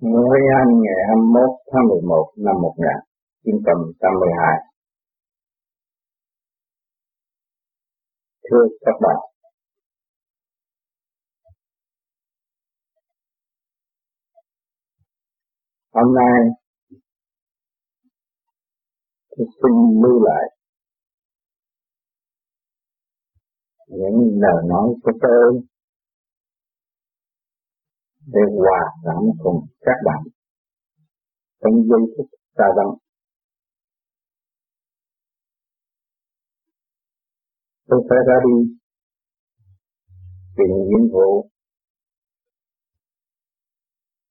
Nguyễn Anh ngày 21 tháng 11 năm 1982 Thưa các bạn, Hôm nay tôi xin lưu lại những lời nói của tôi để hòa cảm cùng các bạn trong giây phút xa vắng. Tôi phải ra đi vì nhiệm vụ,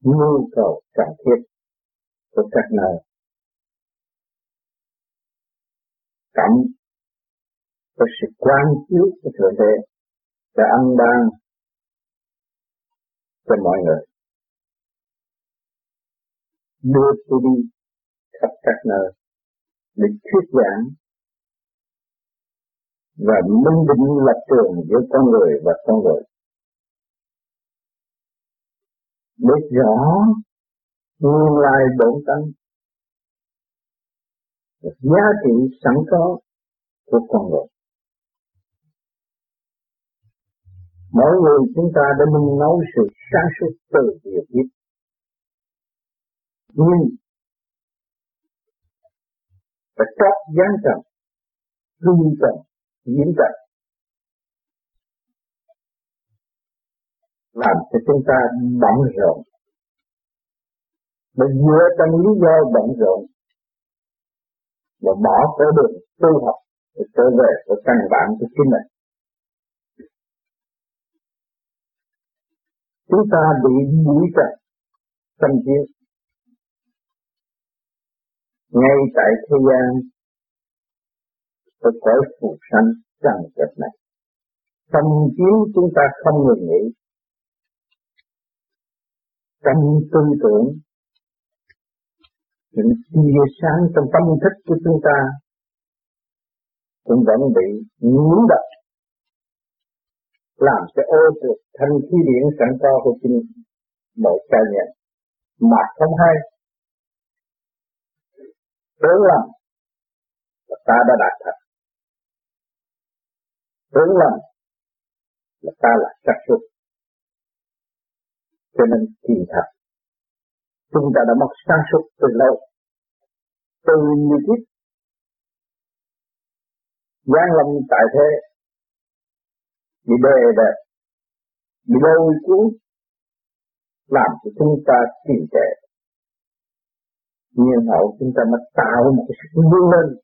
nhu cầu cần thiết của các nơi cảm có sự quan chiếu của thượng đế đã ăn ban cho mọi người. Đưa tôi đi khắp các nơi để thuyết giảng và minh định lập trường giữa con người và con người. Biết rõ nguyên lai bổn tánh, giá trị sẵn có của con người. Mỗi người chúng ta đã nung nấu sự sáng suốt từ việc biết. Nhưng phải trót gián trần, dung trần, diễn trần. Làm cho chúng ta bận rộn. Để dựa trong lý do bận rộn và bỏ cái đường tu học để trở về với căn bản của chính mình. Chúng ta bị đuổi trần tâm chiếu ngay tại thế gian, tôi cõi phù sanh trần chất này. Tâm chiếu chúng ta không ngừng nghỉ. Trong tư tưởng, những tia sáng trong tâm thức của chúng ta cũng vẫn bị nhiễm độc làm cho ô trượt thanh khí điển sẵn có của chính mỗi cá nhân mà không hay. Tưởng lầm là ta đã đạt thật. Tưởng lầm là ta là chắc suốt cho nên kỳ thật, chúng ta đã mất sáng suốt từ lâu. Từ nhiều kiếp, gian lâm tại thế bị bề bẹp bị lôi cuốn làm cho chúng ta trì trệ nhiên hậu chúng ta mới tạo một cái sự vươn lên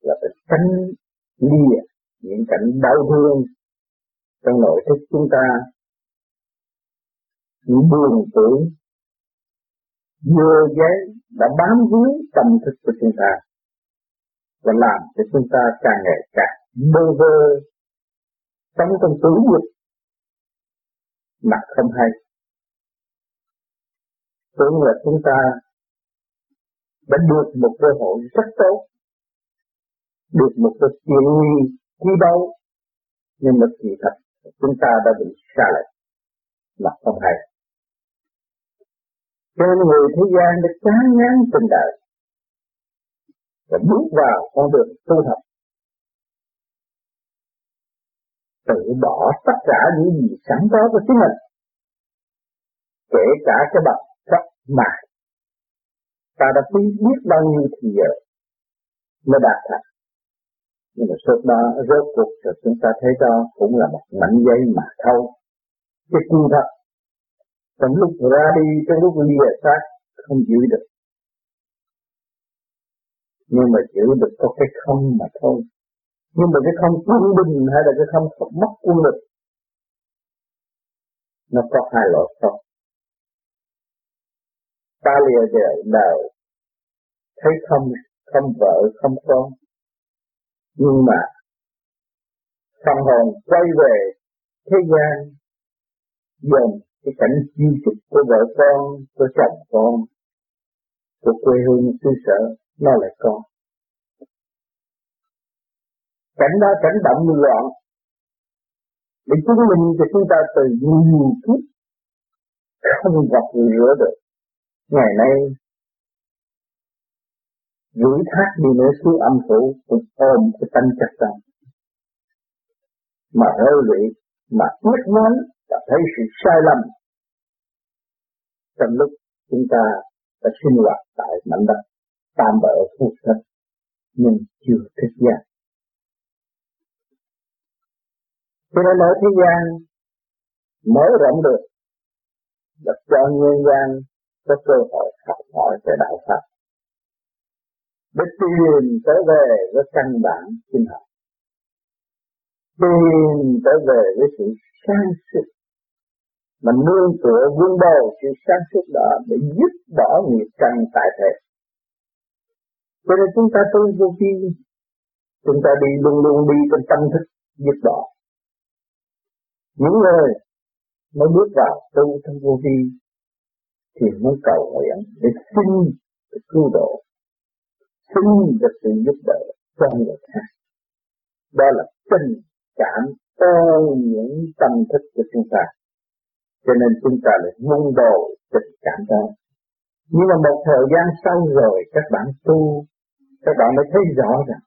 là phải tránh lìa những cảnh đau thương trong nội thức chúng ta. Những buồn tưởng vừa giấy đã bám víu tâm thức của chúng ta và làm cho chúng ta càng ngày càng bơ vơ sống trong tử dục mặt không hay. Tưởng là chúng ta đã được một cơ hội rất tốt. Được một cái chuyện nghi quý báu nhưng mà kỳ thật, chúng ta đã bị xa lệch. Mặt không hay. Cho nên người thế gian đã chán ngán tình đời. Và bước vào con đường tu học. Tự bỏ tất cả những gì sẵn có của chính mình. Kể cả cái bậc cấp mà. Ta đã phí biết bao nhiêu thì giờ mới đạt thành. Nhưng mà suốt đó, rốt cuộc rồi chúng ta thấy đó cũng là một mảnh giấy mà thôi. Cái quy thật. Trong lúc ra đi, trong lúc lìa xác, không giữ được. Nhưng mà giữ được có cái không mà thôi nhưng mà cái không quân bình hay là cái không mất quân lực nó có hai loại không ta lìa đời đời, thấy không không vợ, không con. Nhưng mà, tâm hồn quay về thế gian, dần cái cảnh chi trục của vợ con, của chồng con, của quê hương, xứ sở, nó là con cảnh đó cảnh động loạn. Để chứng minh cho chúng ta từ nhiều kiếp không gặp rửa được. Ngày nay rủi thác đi nữa xuống âm phủ cũng ôm cái tâm chất tâm mà rơi lụy mà quyết nói và thấy sự sai lầm, trong lúc chúng ta đã sinh hoạt tại mảnh đất tam bờ phù thân nhưng chưa thức giác cho nên ở thế gian mở rộng được được cho nhân gian có cơ hội học hỏi về đạo pháp, để tìm trở về với căn bản sinh học. Tìm trở về với sự sáng suốt. Mà nương tựa vun bồi sự sáng suốt đó để giúp bỏ nghiệp căn tại thể cho nên chúng ta tu vô vi chúng ta đi luôn luôn đi trong tâm thức giúp bỏ những người mới bước vào tu thân vô vi thì muốn cầu nguyện để xin được cứu độ xin được sự giúp đỡ cho người khác. Đó là tình cảm ô những tâm thức của chúng ta. Cho nên chúng ta lại mong đồ tình cảm đó. Nhưng mà một thời gian sau rồi, các bạn tu, các bạn mới thấy rõ rằng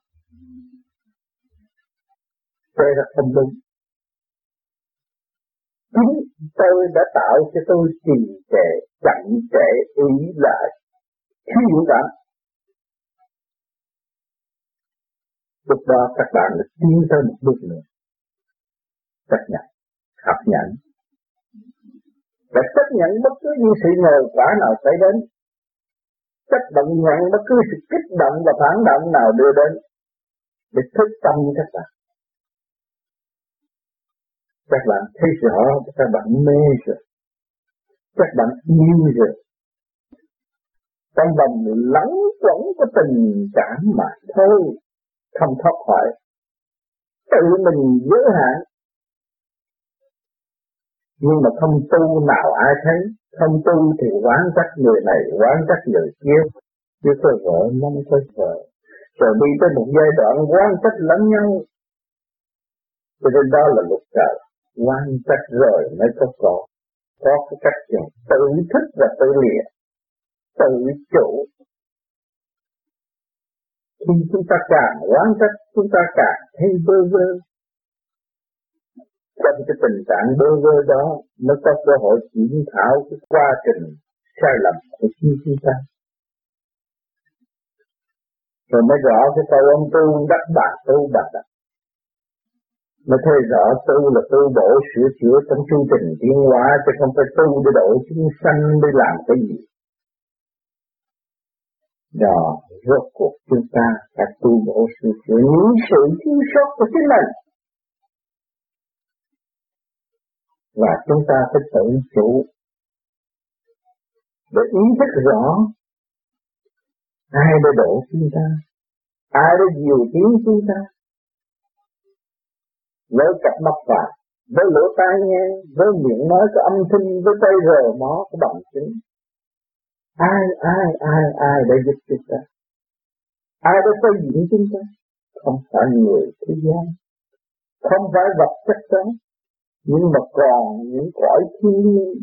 đây là không đúng chính tôi đã tạo cho tôi trì trệ chậm trễ ý lại thiếu dũng cảm lúc đó các bạn đã tiến tới một bước nữa. Chấp nhận, học nhận và chấp nhận bất cứ những sự nhờ quả nào xảy đến. Chấp nhận nhận bất cứ sự kích động và phản động nào đưa đến. Để thức tâm các bạn các bạn thấy rõ, các bạn mê rồi. Các bạn yêu rồi. Trong vòng lắng quẩn của tình cảm mà thôi, không thoát khỏi. Tự mình giới hạn. Nhưng mà không tu nào ai thấy, không tu thì quán trách người này, quán trách người kia. Chứ có vợ, mong có vợ. Rồi đi tới một giai đoạn quán trách lẫn nhau. Cho nên đó là luật trời quan trách rồi mới có có có cái cách dùng tự thức và tự lìa, tự chủ. Khi chúng ta càng quán trách chúng ta càng thấy bơ vơ. Trong cái tình trạng bơ vơ đó, mới có cơ hội chuyển thảo cái quá trình sai lầm của chính chúng ta. Rồi mới rõ cái câu ông tu đắc bà, tu bà đắc mà thấy rõ tu là tu bổ sửa chữa trong chương trình tiến hóa, chứ không phải tu để độ chúng sanh để làm cái gì. Đó, rốt cuộc chúng ta phải tu bổ sửa chữa những sự thiếu sót của chính mình. Và chúng ta phải tự chủ để ý thức rõ ai đã độ chúng ta, ai đã điều tiến chúng ta với cặp mắt phải, với lỗ tai nghe với miệng nói có âm thanh với tay rờ mó có bằng chứng. Ai ai ai ai đã giúp chúng ta? Ai đã xây dựng chúng ta? Không phải người thế gian. Không phải vật chất đó nhưng mà còn những cõi thiên nhiên.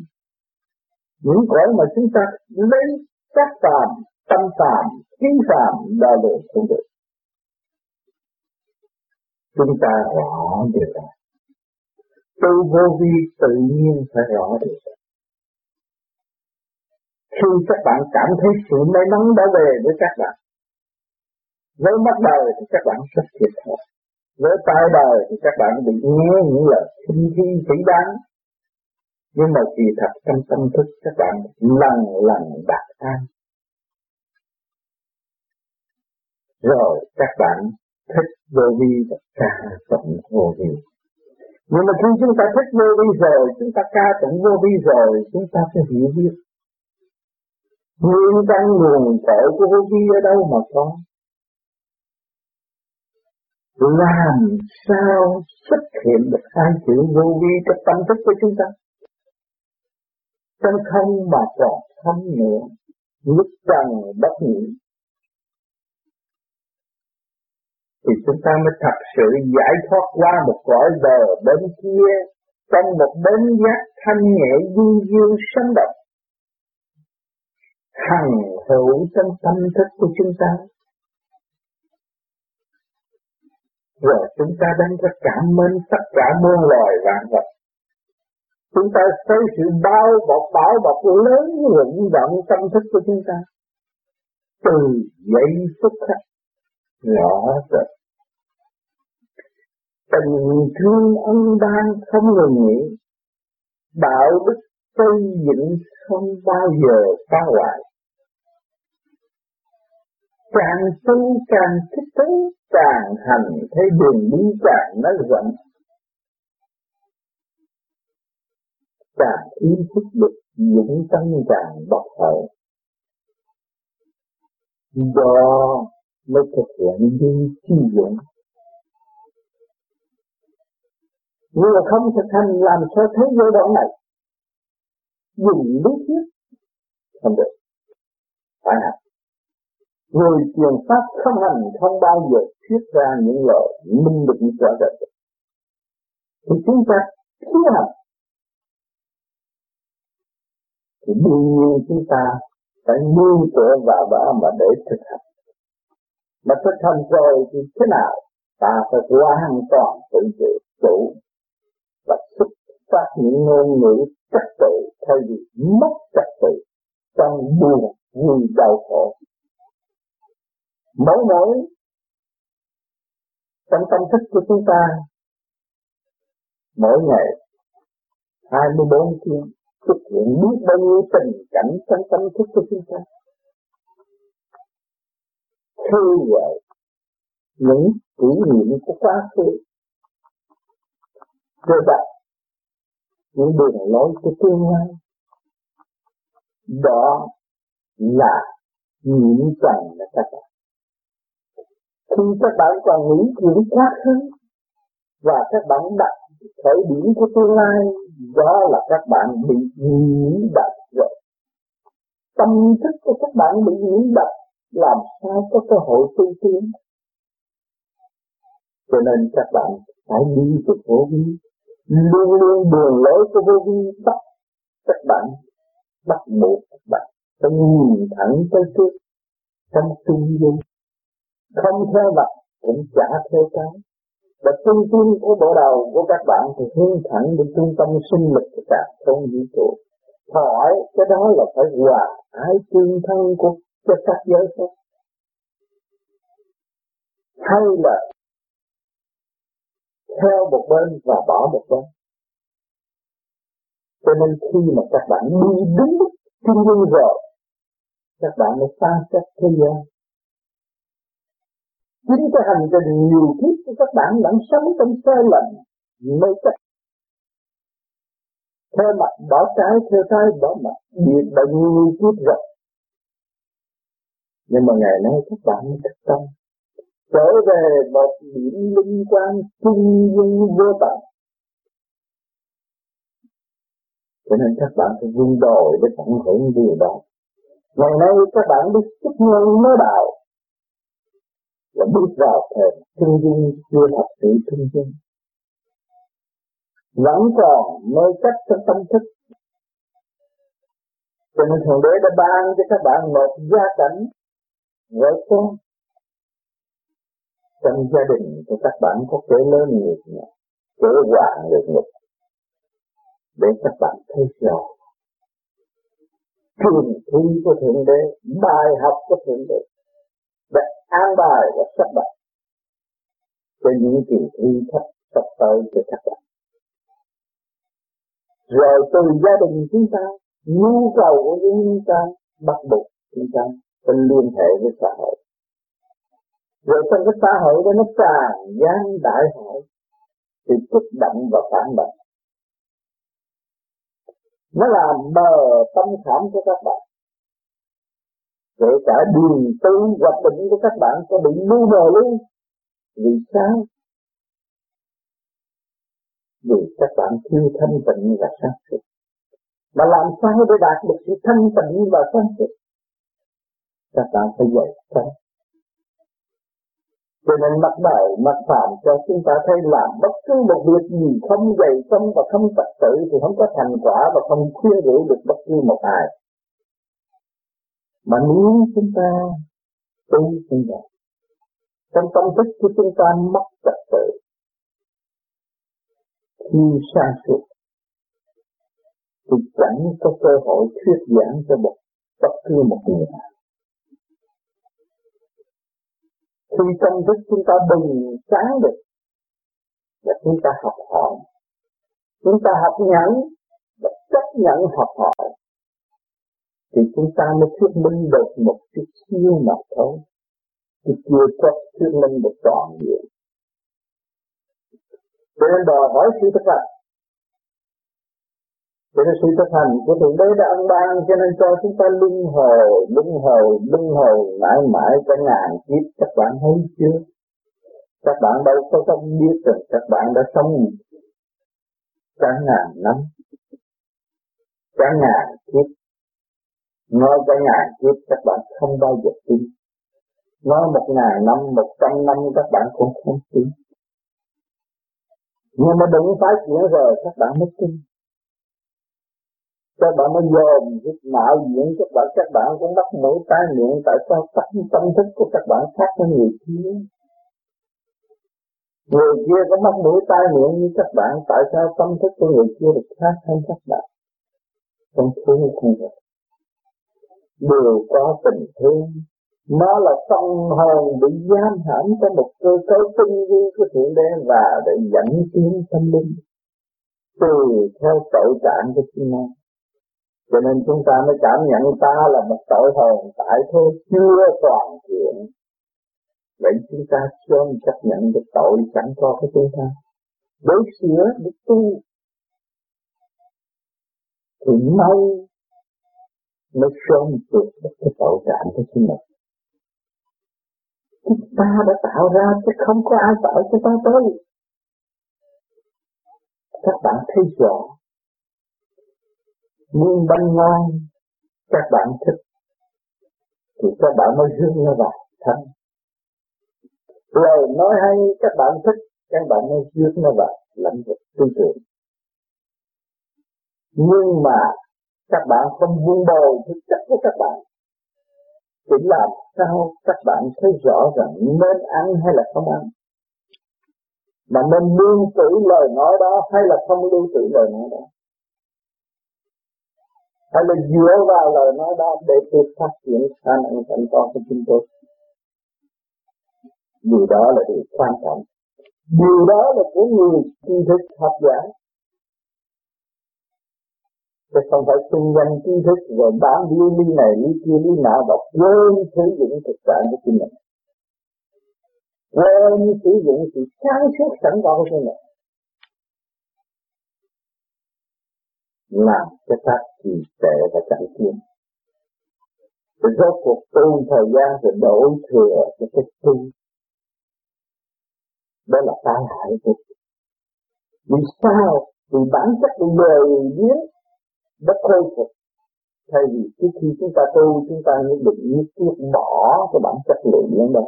Những cõi mà chúng ta lấy các phàm tâm phàm khí phàm đo lường không được chúng ta rõ điều đó. Tu vô vi tự nhiên phải rõ điều đó. Khi các bạn cảm thấy sự may mắn đã về với các bạn, với mắt đời thì các bạn rất thiệt thòi. Với tai đời thì các bạn bị nghe những lời khinh thi chỉ đáng nhưng mà kỳ thật trong tâm thức, các bạn lần lần đạt an. Rồi các bạn thích vô vi và ca tụng vô vi. Nhưng mà khi chúng ta thích vô vi rồi, chúng ta ca tụng vô vi rồi, chúng ta sẽ hiểu biết. Nguyên căn nguồn cội của vô vi ở đâu mà có? Làm sao xuất hiện được hai chữ vô vi trong tâm thức của chúng ta? Trong không mà còn không nữa, lúc trần bất nhiễm thì chúng ta mới thật sự giải thoát qua một cõi bờ bên kia, trong một bến giác thanh nhẹ du dương sống động. Hằng hữu trong tâm thức của chúng ta. Rồi chúng ta đang có cảm ơn tất cả muôn loài vạn vật. Chúng ta thấy sự bao bọc, bảo bọc lớn rụng rộng tâm thức của chúng ta. Từ giây phút khắc rõ rệt tình thương ân ban không ngừng nghỉ. Đạo đức xây dựng không bao giờ phá hoại. Càng tu càng thích thú, càng hành thấy đường đi càng nới rộng. Càng ý thức được dũng tâm càng bộc hậu do mới thực hiện đi chi dụng. Nhưng mà không thực hành làm sao thấy vô đoạn này. Dùng lý thuyết. Không được. Phải học. Người truyền pháp không hành không bao giờ thuyết ra những lời minh định rõ rệt. Thì chúng ta thiếu hành thì đương nhiên chúng ta phải nương tựa vào đó mà để thực hành mà thức thành rồi thì thế nào? Ta phải hoàn toàn tự chủ chủ và xuất phát những ngôn ngữ trật tự thay vì mất trật tự trong buồn, vui, đau khổ. Mỗi mỗi trong tâm thức của chúng ta, mỗi ngày 24 tiếng xuất hiện biết bao nhiêu tình cảnh trong tâm thức của chúng ta khơi về những kỷ niệm của quá khứ. Rồi đặt những đường lối của tương lai. Đó là nhiễm trần là các bạn khi các bạn còn nghĩ chuyện quá khứ và các bạn đặt khởi điểm của tương lai, đó là các bạn bị nhiễm đặt rồi. Tâm thức của các bạn bị nhiễm đặt làm sao có cơ hội tu tiến. Cho nên các bạn phải đi với vô vi, luôn luôn đường lối của vô vi bắt các bạn, bắt buộc các bạn phải nhìn thẳng tới trước, trong trung dung không theo mặt cũng chả theo cái và trung tâm của bộ đầu của các bạn thì hướng thẳng đến trung tâm sinh lực của cả không vũ trụ. Hỏi cái đó là phải hòa ái tương thân của cho các giới khác hay là theo một bên và bỏ một bên. Cho nên khi mà các bạn đi đúng mức trung dung rồi các bạn mới phá cách thế gian. Chính cái hành trình nhiều kiếp của các bạn vẫn sống trong sai lầm mê chấp, theo mặt bỏ trái theo trái bỏ mặt biệt bệnh nhiều kiếp rồi nhưng mà ngày nay các bạn mới thức tâm. Trở về một điểm linh quan trung dung vô tận. Cho nên các bạn phải vun đồi để tận hưởng điều đó. Ngày nay các bạn biết chức nhân mới đạo. Và bước vào thời trung dung chưa thật sự trung dung. Vẫn còn mê cách trong tâm thức. Cho nên thượng đế đã ban cho các bạn một gia cảnh với con trong gia đình của các bạn có kẻ lớn nghiệp nhẹ kẻ hòa nghiệp ngục để các bạn thấy rõ. Trường thi của thượng đế, bài học của thượng đế, đã an bài và sắp đặt cho những kỳ thi thấp sắp tới cho các bạn. Rồi từ gia đình chúng ta, nhu cầu của chúng ta bắt buộc chúng ta phải liên hệ với xã hội. Rồi trong cái xã hội đó nó tràn gian đại hội, thì kích động và phản động. Nó làm mờ tâm khảm của các bạn. Kể cả đường tư hoạch định của các bạn có bị mưu mờ luôn, vì sao? Vì các bạn thiếu thanh tịnh và sáng suốt. Mà làm sao để đạt được sự thanh tịnh và sáng suốt? Các bạn phải dạy sao cho nên mặt đời, mặt phạm cho chúng ta thấy làm bất cứ một việc gì không dày tâm và không trật tự thì không có thành quả và không khuyên rũ được bất cứ một ai. Mà nếu chúng ta tu như vậy, trong tâm thức của chúng ta mất trật tự, khi sang suốt, thì chẳng có cơ hội thuyết giảng cho một bất cứ một người nào. Khi tâm thức chúng ta bừng sáng được và chúng ta học hỏi, chúng ta học nhẫn và chấp nhận học hỏi, thì chúng ta mới thuyết minh được một chút xíu mà thôi, thì chưa chắc thuyết minh được toàn diện. Cho nên đòi hỏi sự thực hành cho nên sự thực hành của Thượng Đế đã ân ban cho nên cho chúng ta luân hồi, luân hồi, luân hồi mãi mãi cả ngàn kiếp các bạn thấy chưa? Các bạn đâu có không biết rằng các bạn đã sống cả ngàn năm, cả ngàn kiếp. Nói cả ngàn kiếp các bạn không bao giờ tin. Nói một ngàn năm, một trăm năm các bạn cũng không tin. Nhưng mà đừng phải chuyện rồi các bạn mới tin các bạn mới dòm cái mạo diễn các bạn các bạn cũng bắt mũi tai miệng tại sao tâm tâm thức của các bạn khác với người kia người kia có mắt mũi tai miệng như các bạn, tại sao tâm thức của người kia được khác hơn các bạn? Không thương không được đều có tình thương. Nó là tâm hồn bị giam hãm trong một cơ cấu tinh vi của thượng đế và để dẫn tiến tâm linh từ theo tội trạng của chúng nó cho nên chúng ta mới cảm nhận ta là một tội hồn tại thôi chưa toàn thiện. Vậy chúng ta sớm chấp nhận được tội chẳng có của chúng ta. đối sửa, được tu. Thì mau mới sớm vượt được cái tội trạng của chính mình. Chúng ta đã tạo ra chứ không có ai tạo cho ta tới. Các bạn thấy rõ nguyên bánh ngon các bạn thích, thì các bạn mới hướng nó vào thân lời nói hay, các bạn thích, các bạn mới hướng nó vào lãnh vực tư tưởng. Nhưng mà các bạn không buông bồi thực chất của các bạn. Thì làm sao các bạn thấy rõ rằng nên ăn hay là không ăn. Mà nên lưu trữ lời nói đó hay là không lưu trữ lời nói đó hay là dựa vào lời nói đó để tôi phát triển khả năng thành công của chúng tôi. Điều đó là điều quan trọng. Điều đó là của người tri thức học giả. Chứ không phải kinh doanh tri thức rồi bán lý lý này, lý kia, lý nọ và quên sử dụng thực trạng của chính mình. Quên sử dụng sự sáng suốt sẵn có của chính mình. Làm cho ta trì trệ và chẳng tiến. Rồi rốt cuộc tu thời gian rồi đổi thừa cho cái tu. Đó là tai hại của Vì sao? Vì bản chất của đời biến đã khôi phục. Thay vì trước khi chúng ta tu, chúng ta mới định nhất thiết bỏ cái bản chất lượng biến đó.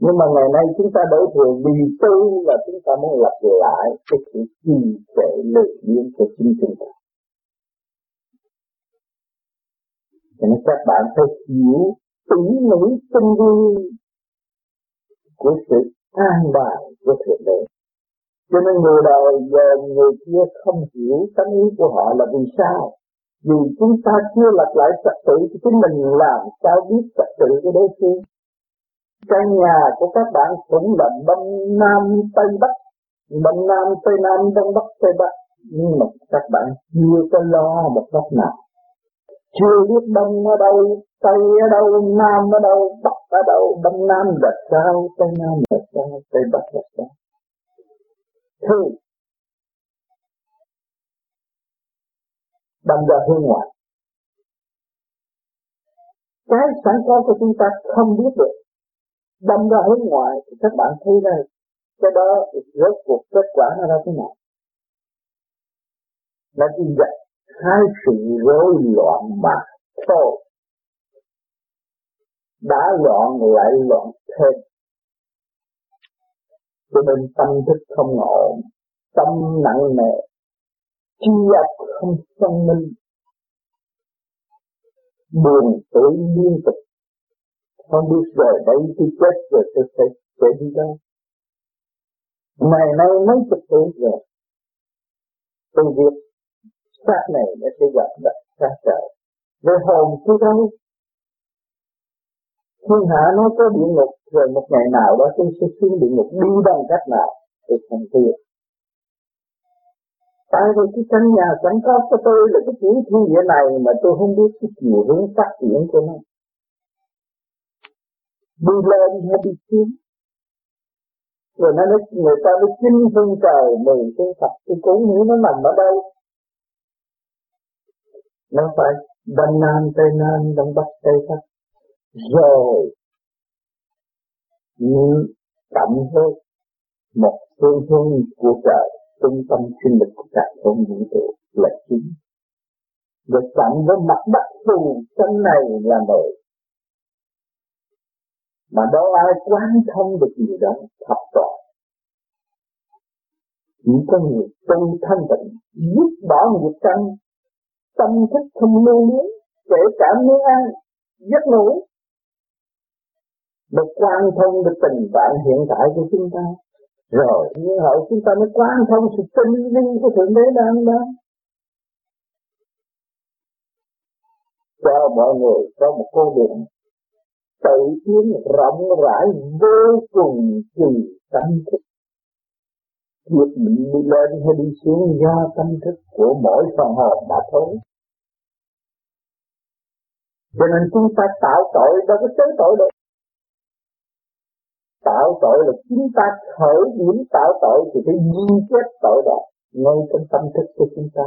Nhưng mà ngày nay chúng ta đổi thừa vì tu là chúng ta muốn lập lại cái sự trì trệ lượng biến của chính chúng ta. Cho nên các bạn phải hiểu tỉ mỉ tinh vi của sự an bài của Thượng Đế. Cho nên người đời giờ người kia không hiểu tánh ý của họ là vì sao? Vì chúng ta chưa lập lại trật tự thì chính mình làm sao biết trật tự của đối phương. Căn nhà của các bạn cũng là đông nam tây bắc, đông nam tây nam đông bắc tây bắc, nhưng mà các bạn chưa có lo một góc nào chưa biết đông ở đâu, tây ở đâu, nam ở đâu, bắc ở đâu, đông nam là sao, tây nam là sao, tây bắc là sao? Thư đâm ra hướng ngoại. Cái sẵn có của chúng ta không biết được. Đâm ra hướng ngoại, thì các bạn thấy đây cái đó rốt cuộc kết quả nó ra thế nào. Nó đi dạy hai sự rối loạn mà thôi đã loạn lại loạn thêm. Cho nên tâm thức không ổn, tâm nặng nề chi giác không phân minh. Buồn tối liên tục. Không biết rồi đây tôi chết rồi tôi sẽ sẽ đi đâu. Ngày nay mấy chục tuổi rồi. Tôi biết xác này nó sẽ gặp đặt xác trời về hồn tôi đâu thiên hạ nó có địa ngục, rồi một ngày nào đó tôi sẽ xuống địa ngục đi bằng cách nào tôi không biết tại vì cái căn nhà sẵn có của tôi là cái chuyện thiên địa này mà tôi không biết cái chiều hướng phát triển của nó. Đi lên hay đi xuống. Rồi nó nói, người ta mới chinh phương trời mười phương Phật tôi cũng hiểu nó nằm ở đâu? Nó phải đông nam tây nam đông bắc tây bắc. Rồi nhưng cảm với một phương hướng của trời, trung tâm sinh lực của cả không vũ trụ là chính. Được cảm với mặt đất phù chân này là nội mà đâu ai quán thông được gì đó, thập toàn. Chỉ có người tu thanh tịnh, giúp bỏ nghiệp căn tâm thức không lưu luyến, kể cả muốn ăn, giấc ngủ. Được quan thông được tình trạng hiện tại của chúng ta. Rồi, như hậu chúng ta mới quan thông sự tinh linh của thượng đế đang đó cho mọi người có một con đường tự tiến rộng rãi vô cùng kỳ tâm thức việc mình đi lên hay đi xuống, do tâm thức của mỗi phần hồn đã thôi cho nên chúng ta tạo tội đâu có chối tội được. Tạo tội là chúng ta khởi điểm tạo tội thì phải ghi chết tội đó ngay trong tâm thức của chúng ta.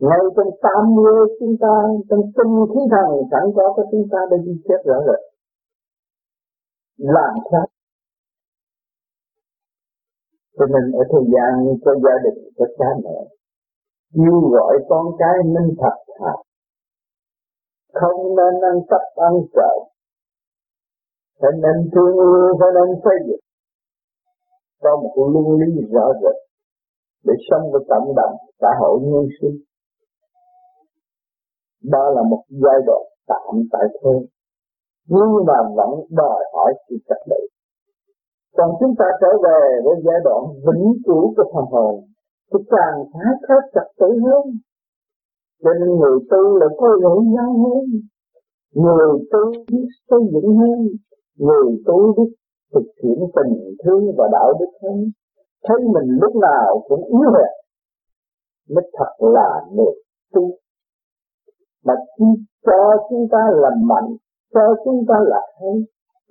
Ngay trong tam mưa chúng ta, trong tinh khí thần sẵn có của chúng ta đã ghi chết rõ rồi làm sao cho nên ở thời gian có gia đình, có cha mẹ. Kêu gọi con cái minh thật thà. Không nên ăn cắp, ăn trộm phải nên thương yêu, phải nên xây dựng. Có một luân lý rõ rệt để sống với cộng đồng, xã hội nhân sinh đó là một giai đoạn tạm tại thế. Nhưng mà vẫn đòi hỏi sự trật tự còn chúng ta trở về với giai đoạn vĩnh cửu của phần hồn, thì càng phải hết chặt tử hơn. Cho nên người tu là có lỗi nhau hơn người tu biết xây dựng hơn, người tu biết thực hiện tình thương và đạo đức hơn. Thấy mình lúc nào cũng yếu hèn, mới thật là người tu. Mà cho chúng ta là mạnh, cho chúng ta là hay,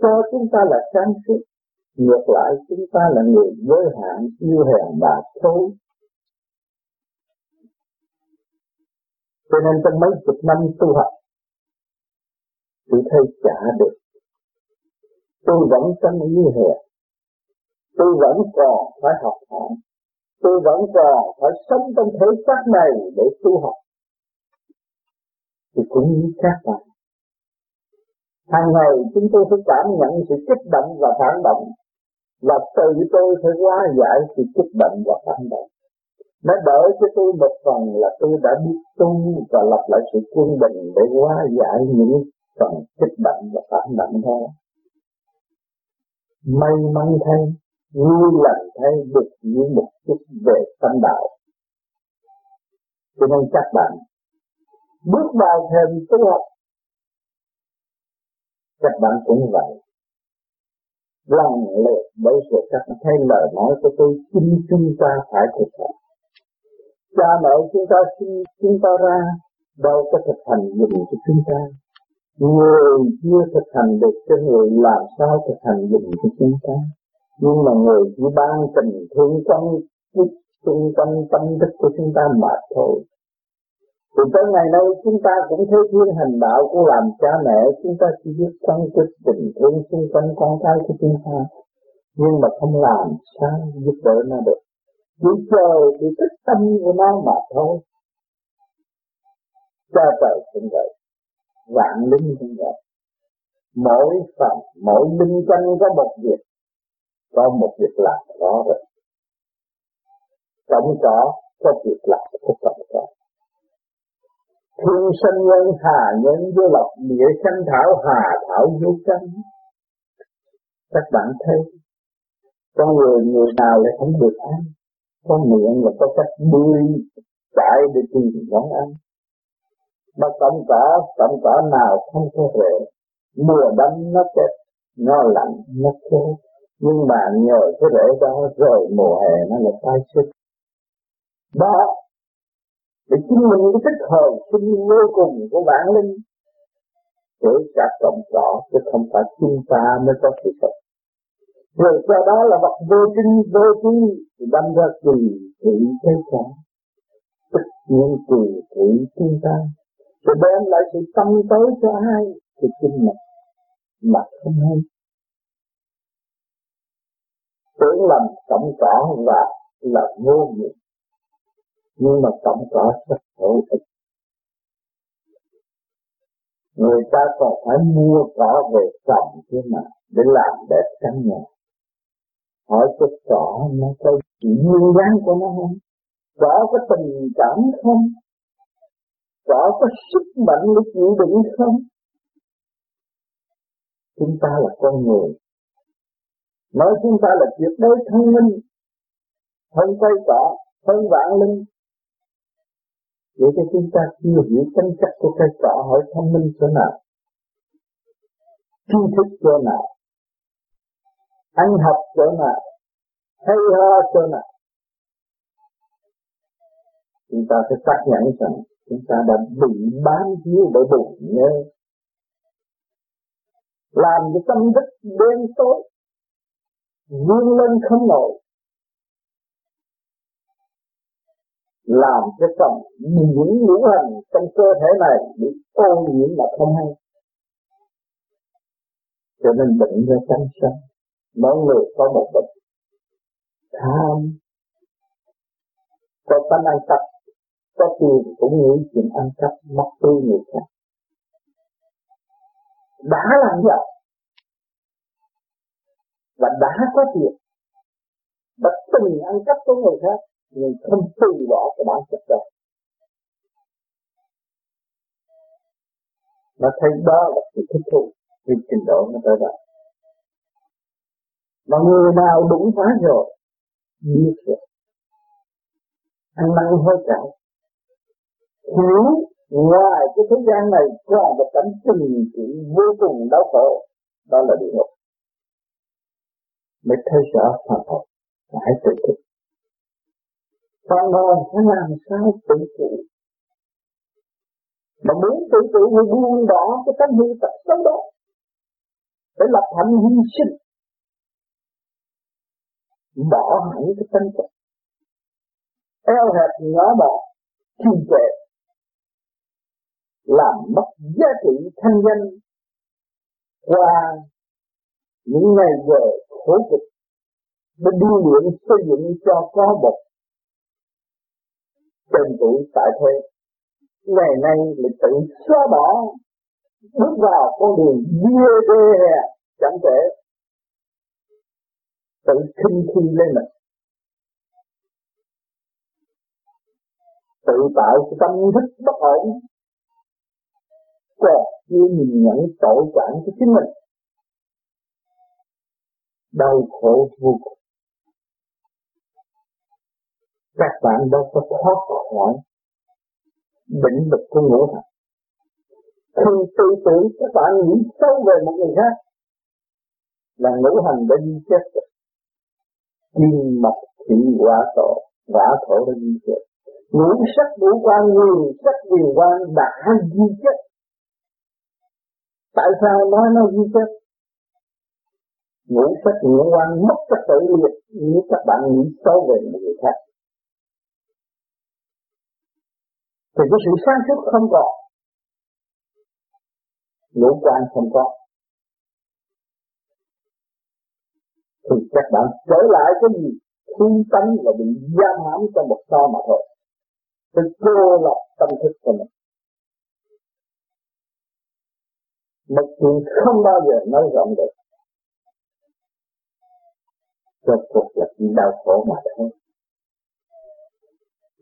cho chúng ta là sáng suốt ngược lại chúng ta là người giới hạn yêu hèn và thối. Cho nên trong mấy chục năm tu học tôi thấy trả được. Tôi vẫn trong như hèn, tôi vẫn còn phải học hỏi. Tôi vẫn còn phải sống trong thế xác này để tu học. Thì cũng như các bạn. Hàng ngày chúng tôi phải cảm nhận sự kích động và phản động và từ tôi phải hóa giải sự kích bệnh và phản động. Nó đỡ cho tôi một phần là tôi đã biết tu và lập lại sự quân bình để hóa giải những phần kích bệnh và phản động đó. May mắn thay, vui lành thay được những một chút về tâm đạo. Cho nên các bạn, bước vào thêm tu học. Các bạn cũng vậy lòng lệ bởi sự các bạn thấy lời nói của tôi, xin chúng ta phải thực hành. Cha mẹ chúng ta xin chúng ta ra đâu có thực hành dùng cho chúng ta. Người chưa thực hành được cho người làm sao thực hành dùng cho chúng ta. Nhưng mà người chỉ ban tình thương trong chúng tâm tâm thức của chúng ta mà thôi thì tới ngày nay chúng ta cũng thấy thiên hành đạo cũng làm cha mẹ, chúng ta chỉ biết quan quyết tình thương, xung quanh con cái của chúng ta. Nhưng mà không làm sao giúp đỡ nó được. Chỉ chờ thì tất tâm của nó mà thôi. Cha trời cũng vậy, vạn linh cũng vậy. Mỗi phần, mỗi linh căn có một việc, có một việc làm đó rồi. Tổng có có việc làm của tổng thiên sinh nhân hà nhân vô lập địa sanh thảo hà thảo vô căn. Các bạn thấy, con người người nào lại không được ăn? Con miệng là có cách bươi chạy để tìm món ăn. Mà tổng cả tổng cả nào không có rễ mùa đông nó chết, nó lạnh, nó chết nhưng mà nhờ cái rễ đó rồi mùa hè nó lại tai sức đó để chứng minh cái tích hợp sinh vô cùng của bản linh. Kể cả cộng cỏ chứ không phải chúng ta mới có sự thật. Rồi sau đó là vật vô trinh vô trí thì đâm ra tùy thị thế cả tất nhiên tùy thị chúng ta. Rồi đem lại sự tâm tối cho ai thì chính mình mà không hay. Tưởng làm cộng cỏ và là vô dụng nhưng mà cộng cỏ rất hữu ích. Người ta còn phải mua cỏ về trồng chứ mà, để làm đẹp căn nhà. Hỏi cái cỏ nó có duyên dáng của nó không? Cỏ có tình cảm không? Cỏ có sức mạnh để chịu đựng không? Chúng ta là con người. Nói chúng ta là tuyệt đối thông minh hơn cây cỏ hơn vạn linh vậy thì chúng ta chưa hiểu chân chất của cây cỏ hỏi thông minh chỗ nào. Tri thức chỗ nào. Ăn học chỗ nào. Hay ho chỗ nào. Chúng ta phải xác nhận rằng chúng ta đã bị bám víu bởi bụng nhớ. Làm cho tâm thức đen tối, vươn lên không nổi. Làm cho phần những ngũ hành trong cơ thể này bị ô nhiễm mà không hay. Cho nên bệnh ra tăng sanh, mỗi người có một bệnh tham, có tánh ăn cắp, có tiền cũng nghĩ chuyện ăn cắp, mất tư người khác đã làm vậy, và đã có tiền, bất tình ăn cắp của người khác nhưng không từ bỏ cái bản chất đó. Nó thấy đó là sự thích thú vì trình độ nó tới đó mà người nào đúng phá rồi, biết rồi. Ăn năn hối cải. Hiểu ngoài cái thế gian này còn một cảnh tình chuyện vô cùng đau khổ, đó là địa ngục. Mới thấy rõ phật hồn phải tự thức phần hồn phải làm sao tự chủ. Mà muốn tự chủ thì buông bỏ cái tánh hư tật xấu đó để lập hạnh hy sinh. Bỏ hẳn cái tánh chất eo hẹp nhỏ bỏ trì. Trệ làm mất giá trị thanh danh qua những ngày giờ khổ cực để đi luyện xây dựng cho có một tên tuổi tại thế. Ngày nay là tự xóa bỏ, bước vào con đường bia đê hè, chẳng thể tự khinh khi lên mình. Tự tạo cái tâm thức bất ổn, còn chưa nhìn nhận tội trạng của chính mình. Đau khổ vô cùng các bạn đâu có thoát khỏi bệnh lực của ngũ hành. Khi tư tưởng các bạn nghĩ sâu về một người khác là ngũ hành đã di chết rồi kim mộc thủy hỏa tổ hỏa thổ đã di chết ngũ sắc ngũ quan, nguyên sắc quyền quan đã di chết tại sao nói nó di chết ngũ sắc ngũ quan mất các tự liệt nếu các bạn nghĩ sâu về một người khác. Thì cái sự sáng suốt không còn. Ngũ quan không có. Thì các bạn trở lại cái gì? Thiên tánh là bị giam hãm trong một so mà thôi. Thì cô lập tâm thức của mình. Một chuyện không bao giờ nói rộng được. Cho cuộc là chỉ đau khổ mà thôi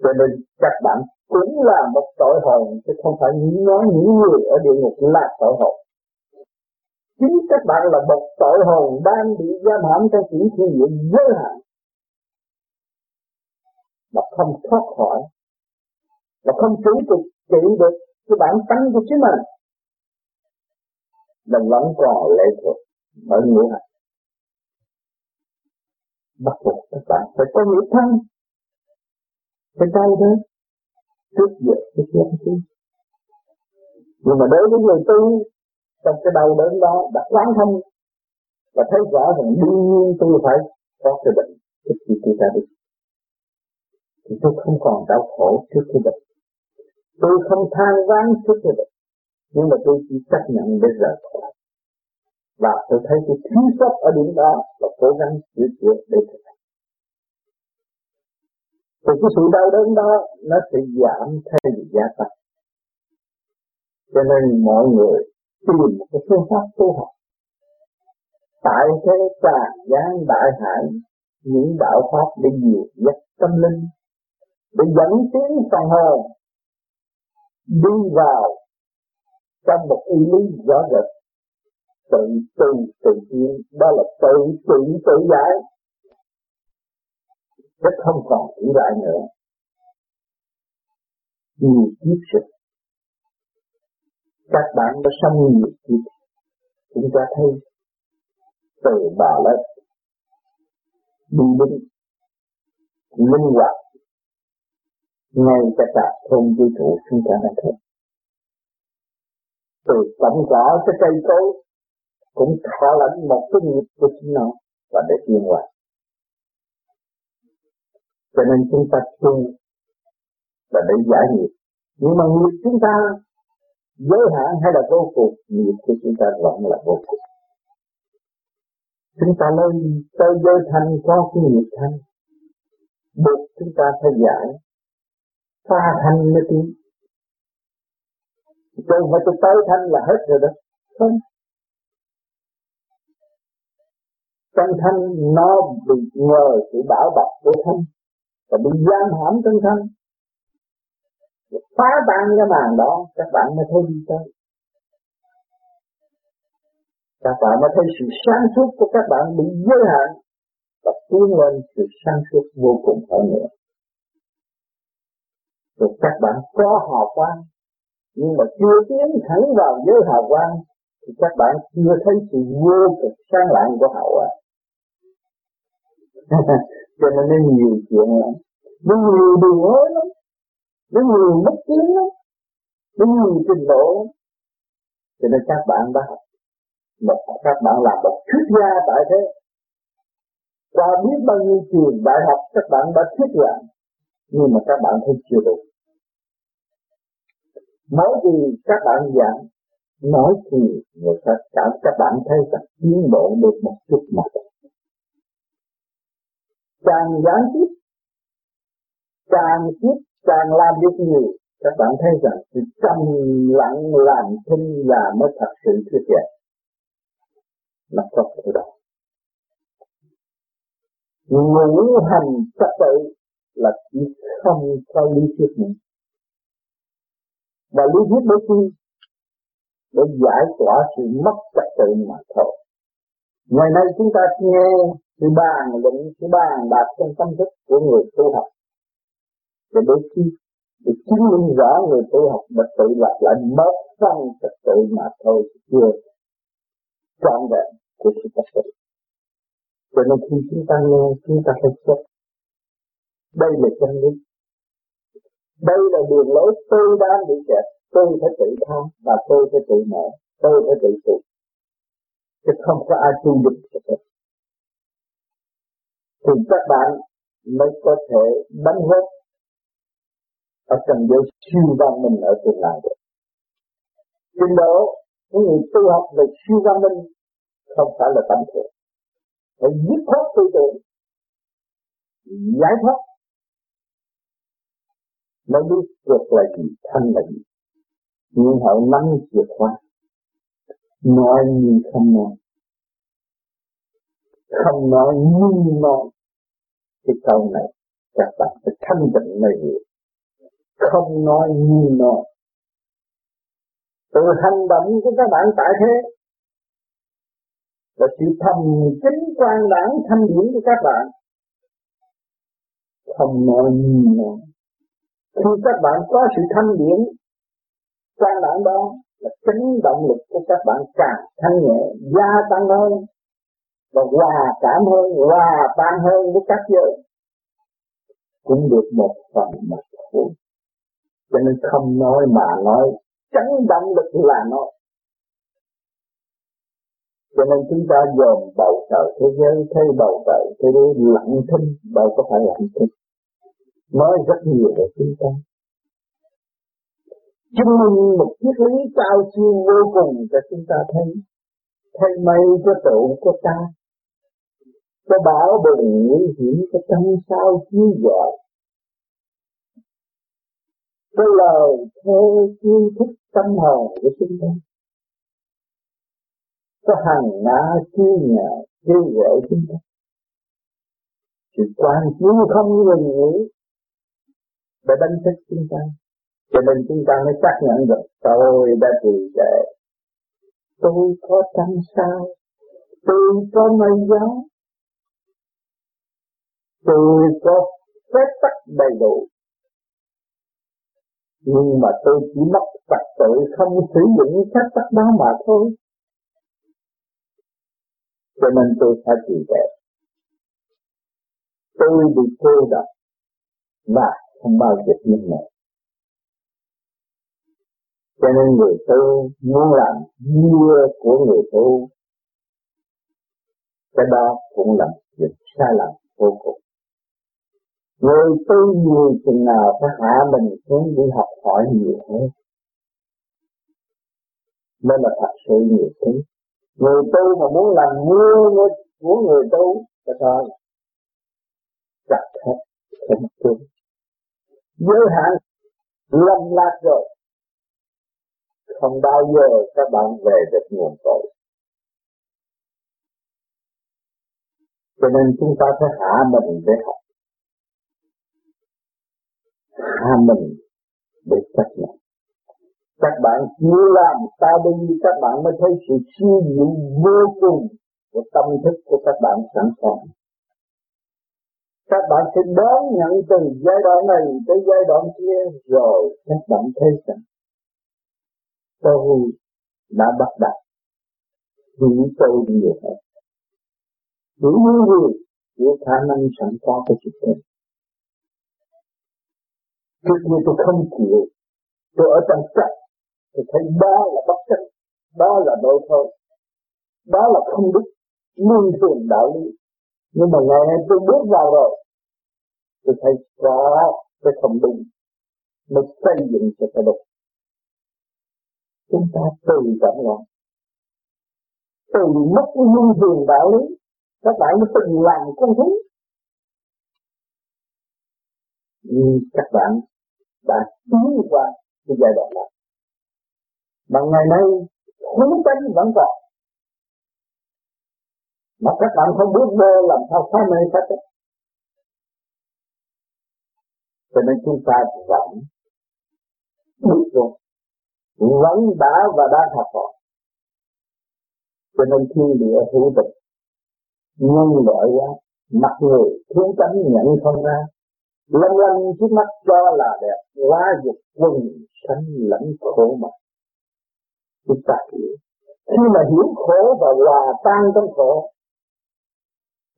cho nên các bạn cũng là một tội hồn, chứ không phải những nói những người ở địa ngục là tội hồn. Chính các bạn là một tội hồn đang bị giam hãm trong những thiên diện giới hạn. Mà không thoát khỏi, mà không chủ được trị được cái bản tánh của chính mình. Mình vẫn còn lệ thuộc ở nghĩa hành. Bắt buộc các bạn phải có nghĩa thân cái đau đó trước giờ trước giờ chứ. Nhưng mà đối với người tu, trong cái đau đớn đó, đã quán thông, và thấy rõ rằng đương nhiên tôi phải có cái bệnh trước khi tôi ra đi. Thì tôi không còn đau khổ trước cái bệnh. Tôi không than ván trước cái bệnh, nhưng mà tôi chỉ chấp nhận để rời khỏi. Và tôi thấy cái thiếu sót ở điểm đó, và cố gắng sửa chữa để thực hành thì cái sự đau đớn đó, nó sẽ giảm thay vì gia tăng cho nên mọi người tìm một cái phương pháp tu học. Tại thế tràn gian đại hải những đạo pháp để dìu dắt tâm linh, để dẫn tiến phần hồn đi vào trong một ý lý rõ rệt. Tự tu tự nhiên, đó là tự tự tự giải rất không còn ý lại nữa. Nhiều kiếp sức, các bạn đã sống nhiều kiếp. Chúng ta thấy từ bà lớp đi đứng linh hoạt ngay cả cả thôn vũ trụ chúng ta đã thấy. Từ tổng cỏ tới cây cối cũng thọ lãnh một cái nghiệp của chính nó và để tiến hoạt cho nên chúng ta tu là để giải nghiệp. Nhưng mà nghiệp chúng ta, giới hạn hay là vô cùng, nghiệp của chúng ta vẫn là vô cùng. Chúng ta lên tới giới thanh có cái nghiệp thanh. Buộc chúng ta phải giải. Pha thanh mới tiến. Chứ mà tôi tới thanh là hết rồi đó. Không. Trong thanh nó bị ngờ sự bảo bọc của thanh và bị giam hãm trong thân. Phá tan cái màn đó, các bạn mới thấy đi tới. Các bạn mới thấy sự sáng suốt của các bạn bị giới hạn và tiến lên sự sáng suốt vô cùng ở nữa. Rồi các bạn có hào quang, nhưng mà chưa tiến thẳng vào giới hào quang, thì các bạn chưa thấy sự vô cực sáng lạng của hào quang. cho nên nó nhiều chuyện lắm. Nó nhiều đường hối lắm. Nó nhiều mất tiến lắm. Nó nhiều trình độ lắm. Cho nên các bạn đã học mà các bạn làm bậc thuyết gia tại thế. Qua biết bao nhiêu trường đại học các bạn đã thuyết giảng. Nhưng mà các bạn thấy chưa đủ mỗi gì các bạn giảng, nói thì người ta cảm các bạn thấy rằng tiến bộ được một chút mà thôi càng gián tiếp, càng tiếp càng làm việc nhiều, các bạn thấy rằng sự trầm lặng làm thinh là mới thật sự thuyết giảng nó có thể đó. Ngũ hành trật tự là chỉ không có lý thuyết nữa và lý thuyết để chi để giải tỏa sự mất trật tự mà thôi. Ngày nay chúng ta nghe sự bàn luận sự bàn đạt trong tâm thức của người tu học. Để đôi chi để chứng minh rõ người tu học đã tự lập lại mất phần trật tự mà thôi chưa trọn vẹn của sự trật tự cho nên khi chúng ta nghe, chúng ta phải xét đây là chân lý. Đây là đường lối tôi đang bị kẹt. Tôi phải tự tha và tôi phải tự mở. Tôi phải tự phụ. Chứ không có ai tu được cho thì các bạn mới có thể đánh hết ở trong giới siêu văn minh ở tương lai được. Trình độ những người tu học về siêu văn minh không phải là tầm thường. Phải dứt khoát tư tưởng, giải thoát mới biết được là gì, thanh là gì. Nhưng họ nắm chìa khóa, nói như không nói. không nói nhưng nói cái câu này, các bạn phải thanh tịnh mới hiểu. Không nói như nói. Từ hành động của các bạn tại thế. Là sự thầm chính quan đảng thanh điển của các bạn. Không nói như nói. Khi các bạn có sự thanh điển, quan đảng đó là chính động lực của các bạn càng thanh nhẹ, gia tăng hơn và hòa cảm hơn, hòa tan hơn với các giới. Cũng được một phần mà thôi cho nên không nói mà nói, chấn động lực là nói. Cho nên chúng ta dồn bầu trời thế giới, thấy bầu trời thế giới lặng thinh, đâu có phải lặng thinh. Nói rất nhiều về chúng ta. Chứng minh một triết lý cao siêu vô cùng cho chúng ta thấy. Thấy mây có trụ có ta có bảo bừng nguy hiểm có trăm sao chiếu dọi. Cái lời thơ chiêu thức tâm hồn của chúng ta có hàng ngã chiêu nhà kêu gọi chúng ta. Sự quan chiếu không ngừng nghỉ để đánh thức chúng ta. Cho nên chúng ta mới xác nhận được, tôi đã trì trệ. Tôi có trăng sao? Tôi có mây gió? Tôi có phép tắc đầy đủ. Nhưng mà tôi chỉ mất trật tự không sử dụng phép tắc đó mà thôi. Cho nên tôi phải trì trệ tôi bị cô độc và không bao giờ yên nổi. Cho nên người tu muốn làm vua của người tu cái đó cũng là việc sai lầm vô cùng người tu nhiều chừng nào phải hạ mình xuống đi học hỏi nhiều hơn? Đó là thật sự nhiều thứ. Người tu mà muốn làm vua của người tu thì thôi chặt hết, không tu giới hạn lâm lạc rồi. Không bao giờ các bạn về được nguồn cội. Cho nên chúng ta phải hạ mình để học hạ mình để chấp nhận. Các bạn chưa làm ta đi, các bạn mới thấy sự siêu diệu vô cùng của tâm thức của các bạn sẵn sàng. Các bạn sẽ đón nhận từ giai đoạn này tới giai đoạn kia rồi các bạn thấy rằng tôi đã bắt đặt hiểu tôi nhiều hơn hiểu như gì? Hiểu khả năng sẵn có của chúng tôi trước kia tôi không chịu. Tôi ở trong chắc tôi thấy đó là bất chấp đó là đôi thôi đó là không đức, luân thường đạo lý. Nhưng mà ngày nay tôi bước vào rồi tôi thấy có tôi không đúng. Mới xây dựng cho cái đúng. Chúng ta từ cảm nhận. Từ mất luân thường đạo lý các bạn mới từng làm con thú. Nhưng các bạn đã tiến qua cái giai đoạn này. Mà ngày nay khốn tánh vẫn còn. Mà các bạn không biết vô làm sao phá mê sách chấp cho nên chúng ta vẫn biết vô vẫn đã và đang học hỏi. Cho nên thiên địa hữu tình nhân loại quá mặt người thiếu tánh nhận không ra lanh lanh trước mắt cho là đẹp quá dục quân sanh lẫn khổ mà. Chúng ta hiểu. Khi mà hiểu khổ và hòa tan trong khổ,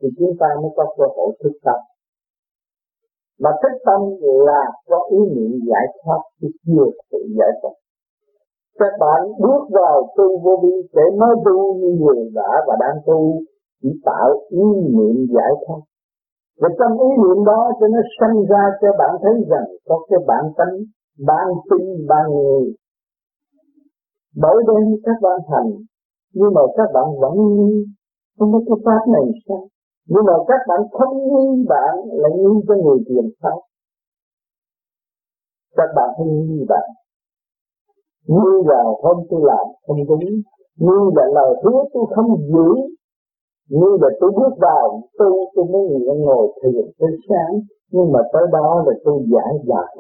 thì chúng ta mới có cơ hội thức tâm mà thức tâm là có ý niệm giải thoát chứ chưa sự giải thoát. Các bạn bước vào tu vô vi để nói tu như người đã và đang tu, chỉ tạo ý niệm giải thoát và trong ý niệm đó cho nó sanh ra cho bạn thấy rằng có cái bản tánh ban tin ban người. Bởi đây các bạn thành nhưng mà các bạn vẫn nghi. Không có cái pháp này sao? Nhưng mà các bạn không nghi bạn lại nghi cho người tiền pháp. Các bạn không nghi bạn. Nghi là không tôi làm không đúng, nghi là lời hứa tôi không giữ nhưng là tôi bước vào tu tôi mới ngồi ngồi thiền tới sáng. Nhưng mà tới đó là tôi giải giải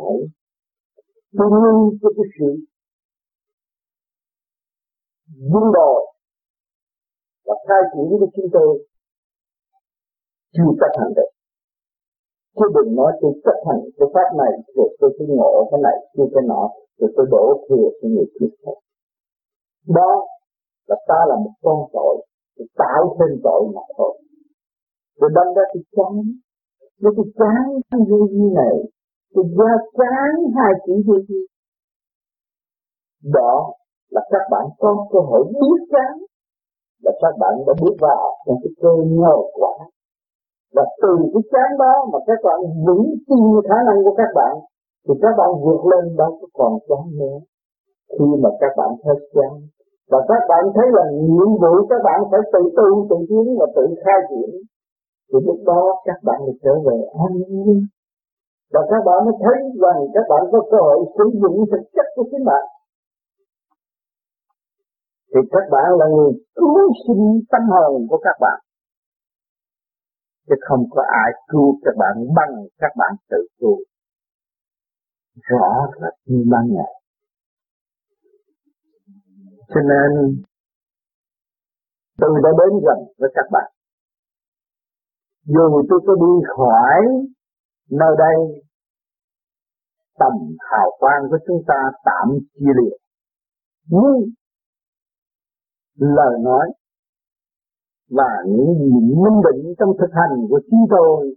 tôi ngưng cho cái sự dung đồi và khai triển với chúng tôi. Chưa chấp hành được. Chứ đừng nói tôi chấp hành cái pháp này, rồi tôi cứ ngộ cái này chưa cái nọ, rồi tôi đổ thừa cho người kia đó là ta là một con tội tôi tạo thêm tội mà thôi. Rồi đâm ra tôi chán nếu tôi chán cái vô vi này tôi ra chán hai chữ vô vi đó là các bạn có cơ hội biết chán, là các bạn đã bước vào trong cái cơ nhờ quả. Và từ cái chán đó mà các bạn vững tin khả năng của các bạn, thì các bạn vượt lên đó có còn chán nữa. Khi mà các bạn hết chán và các bạn thấy là nhiệm vụ các bạn phải tự tu, tự tiến và tự khai triển. Thì lúc đó các bạn được trở về an nhiên. Và các bạn mới thấy rằng các bạn có cơ hội sử dụng thực chất của chính bạn. Thì các bạn là người cứu sinh tâm hồn của các bạn. Chứ không có ai cứu các bạn bằng các bạn tự cứu. Rõ rệt như ban ngày cho nên, tôi đã đến gần với các bạn. Dù tôi có đi khỏi nơi đây, tầm hào quang của chúng ta tạm chia liệt nhưng, lời nói và những gì minh định trong thực hành của chúng tôi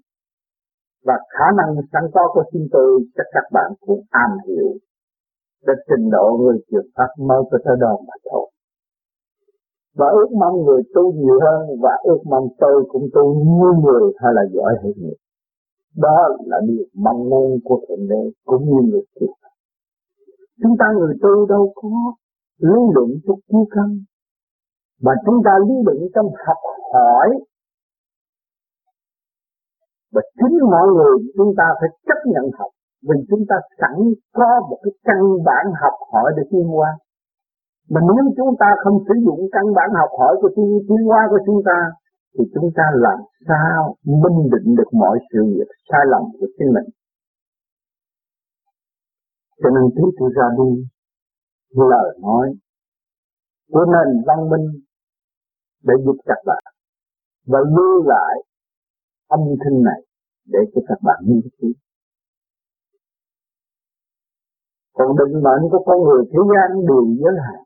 và khả năng sẵn có của chúng tôi, chắc các bạn cũng am hiểu để trình độ người truyền pháp mới có tới đó mà thôi. Và ước mong người tu nhiều hơn, và ước mong tôi cũng tu như người hay là giỏi hơn người. Đó là điều mong muốn của Thượng Đế cũng như người truyền Chúng ta người tu đâu có lý luận chút kiêu căn mà chúng ta lý luận trong học hỏi và chính mọi người chúng ta phải chấp nhận học vì chúng ta sẵn có một cái căn bản học hỏi để tiến qua mà nếu chúng ta không sử dụng căn bản học hỏi của tiến, tiến hóa của chúng ta thì chúng ta làm sao minh định được mọi sự việc sai lầm của chính mình cho nên chúng tôi ra đi lời nói của nền văn minh để giúp các bạn và lưu lại âm thanh này để cho các bạn nghiên cứu. Còn định mệnh của con người thế gian đều giới hạn.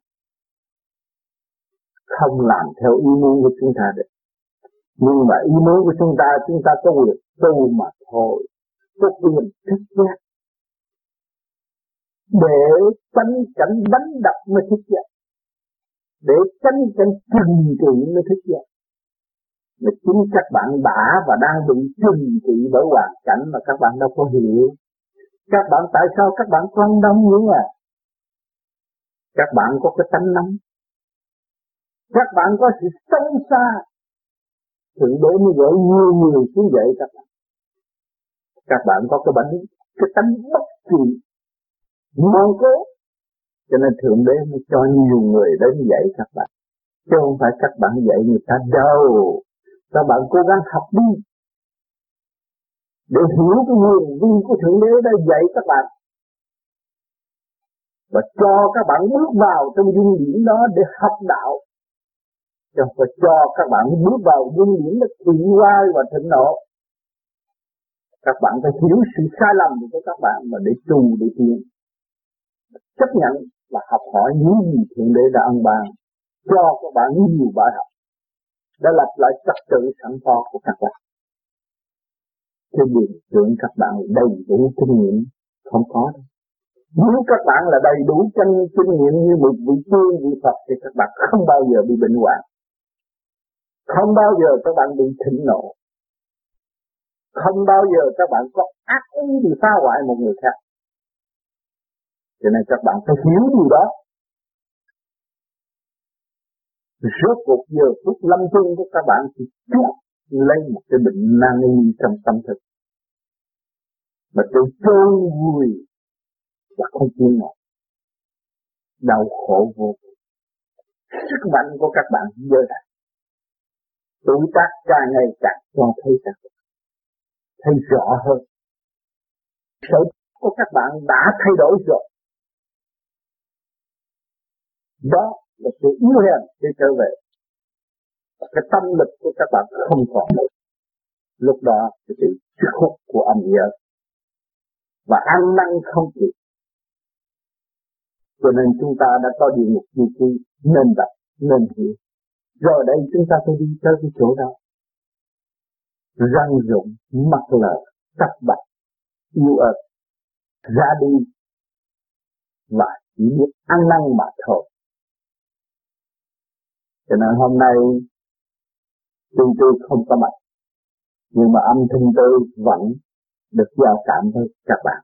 Không làm theo ý muốn của chúng ta được. Nhưng mà ý muốn của chúng ta, chúng ta có quyền tu mà thôi. Có quyền thức giác. Để tránh cảnh đánh đập mới thức giác để tránh cảnh trừng trị mới thức giác mà chính các bạn đã và đang bị trừng trị bởi hoàn cảnh mà các bạn đâu có hiểu các bạn tại sao các bạn quan đông nữa à các bạn có cái tánh nóng các bạn có sự sâu xa thượng đế mới gửi nhiều người xuống dậy các bạn các bạn có cái bệnh cái tánh bất kỳ ngoan cố cho nên Thượng Đế mới cho nhiều người đến dạy các bạn. Chứ không phải các bạn dạy người ta đâu. Các bạn cố gắng học đi. Để hiểu cái nguồn vi của Thượng Đế đã dạy các bạn. Và cho các bạn bước vào trong dung điển đó để học đạo. Chứ cho các bạn bước vào dung điển để thủy hoai và thịnh nộ. Các bạn phải hiểu sự sai lầm của các bạn mà để trù để tiến chấp nhận và học hỏi những gì Thượng Đế đã ân ban cho các bạn nhiều bài học để lập lại trật tự sẵn có của các bạn cái điều tưởng các bạn đầy đủ kinh nghiệm không có đâu. Nếu các bạn là đầy đủ chân kinh nghiệm như một vị tiên, vị Phật, thì các bạn không bao giờ bị bệnh hoạn. Không bao giờ các bạn bị thịnh nộ. Không bao giờ các bạn có ác ý gì phá hoại một người khác. Cho nên các bạn phải hiểu điều đó. Rốt cuộc giờ phút lâm chung của các bạn thì chuốt lấy một cái bệnh nan y trong tâm thức. Mà tôi trôi vui và không chịu nổi. Đau khổ vô cùng. Sức mạnh của các bạn giờ đại tuổi tác càng ngày càng cho thấy rằng, thấy rõ hơn sở của các bạn đã thay đổi rồi đó là sự yếu hèn để trở về và cái tâm lực của các bạn không còn nữa. Lúc đó thì sự sức hút của âm nhớ. Và ăn năn không kịp cho nên chúng ta đã có địa ngục như trì nên đặt nên hiểu. Rồi đây chúng ta phải đi tới cái chỗ đó. Răng rụng, mặt lờ tắt bạch yêu ớt, ra đi. Và chỉ biết ăn năn mà thôi. Cho nên hôm nay tuy tôi không có mặt. Nhưng mà âm thanh tôi vẫn được giao cảm với các bạn.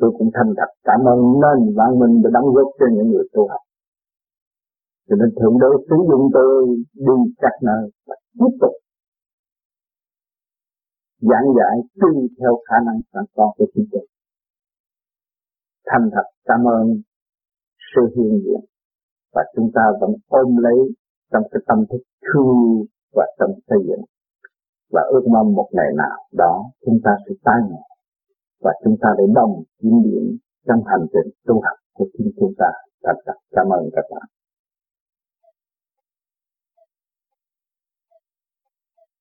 Tôi cũng thành thật cảm ơn nên bạn mình đã đóng góp cho những người tu học. Cho nên thượng đế sử dụng tôi đi các nơi và tiếp tục giảng giải tùy theo khả năng sẵn có của chúng tôi. Thành thật cảm ơn sự hiện diện và chúng ta vẫn ôm lấy trong cái tâm thức thương và tâm xây dựng và ước mong một ngày nào đó chúng ta sẽ tái ngộ và chúng ta để đồng kiếm điểm trong hành trình tu học của chính chúng ta. Thật thật cảm ơn các bạn.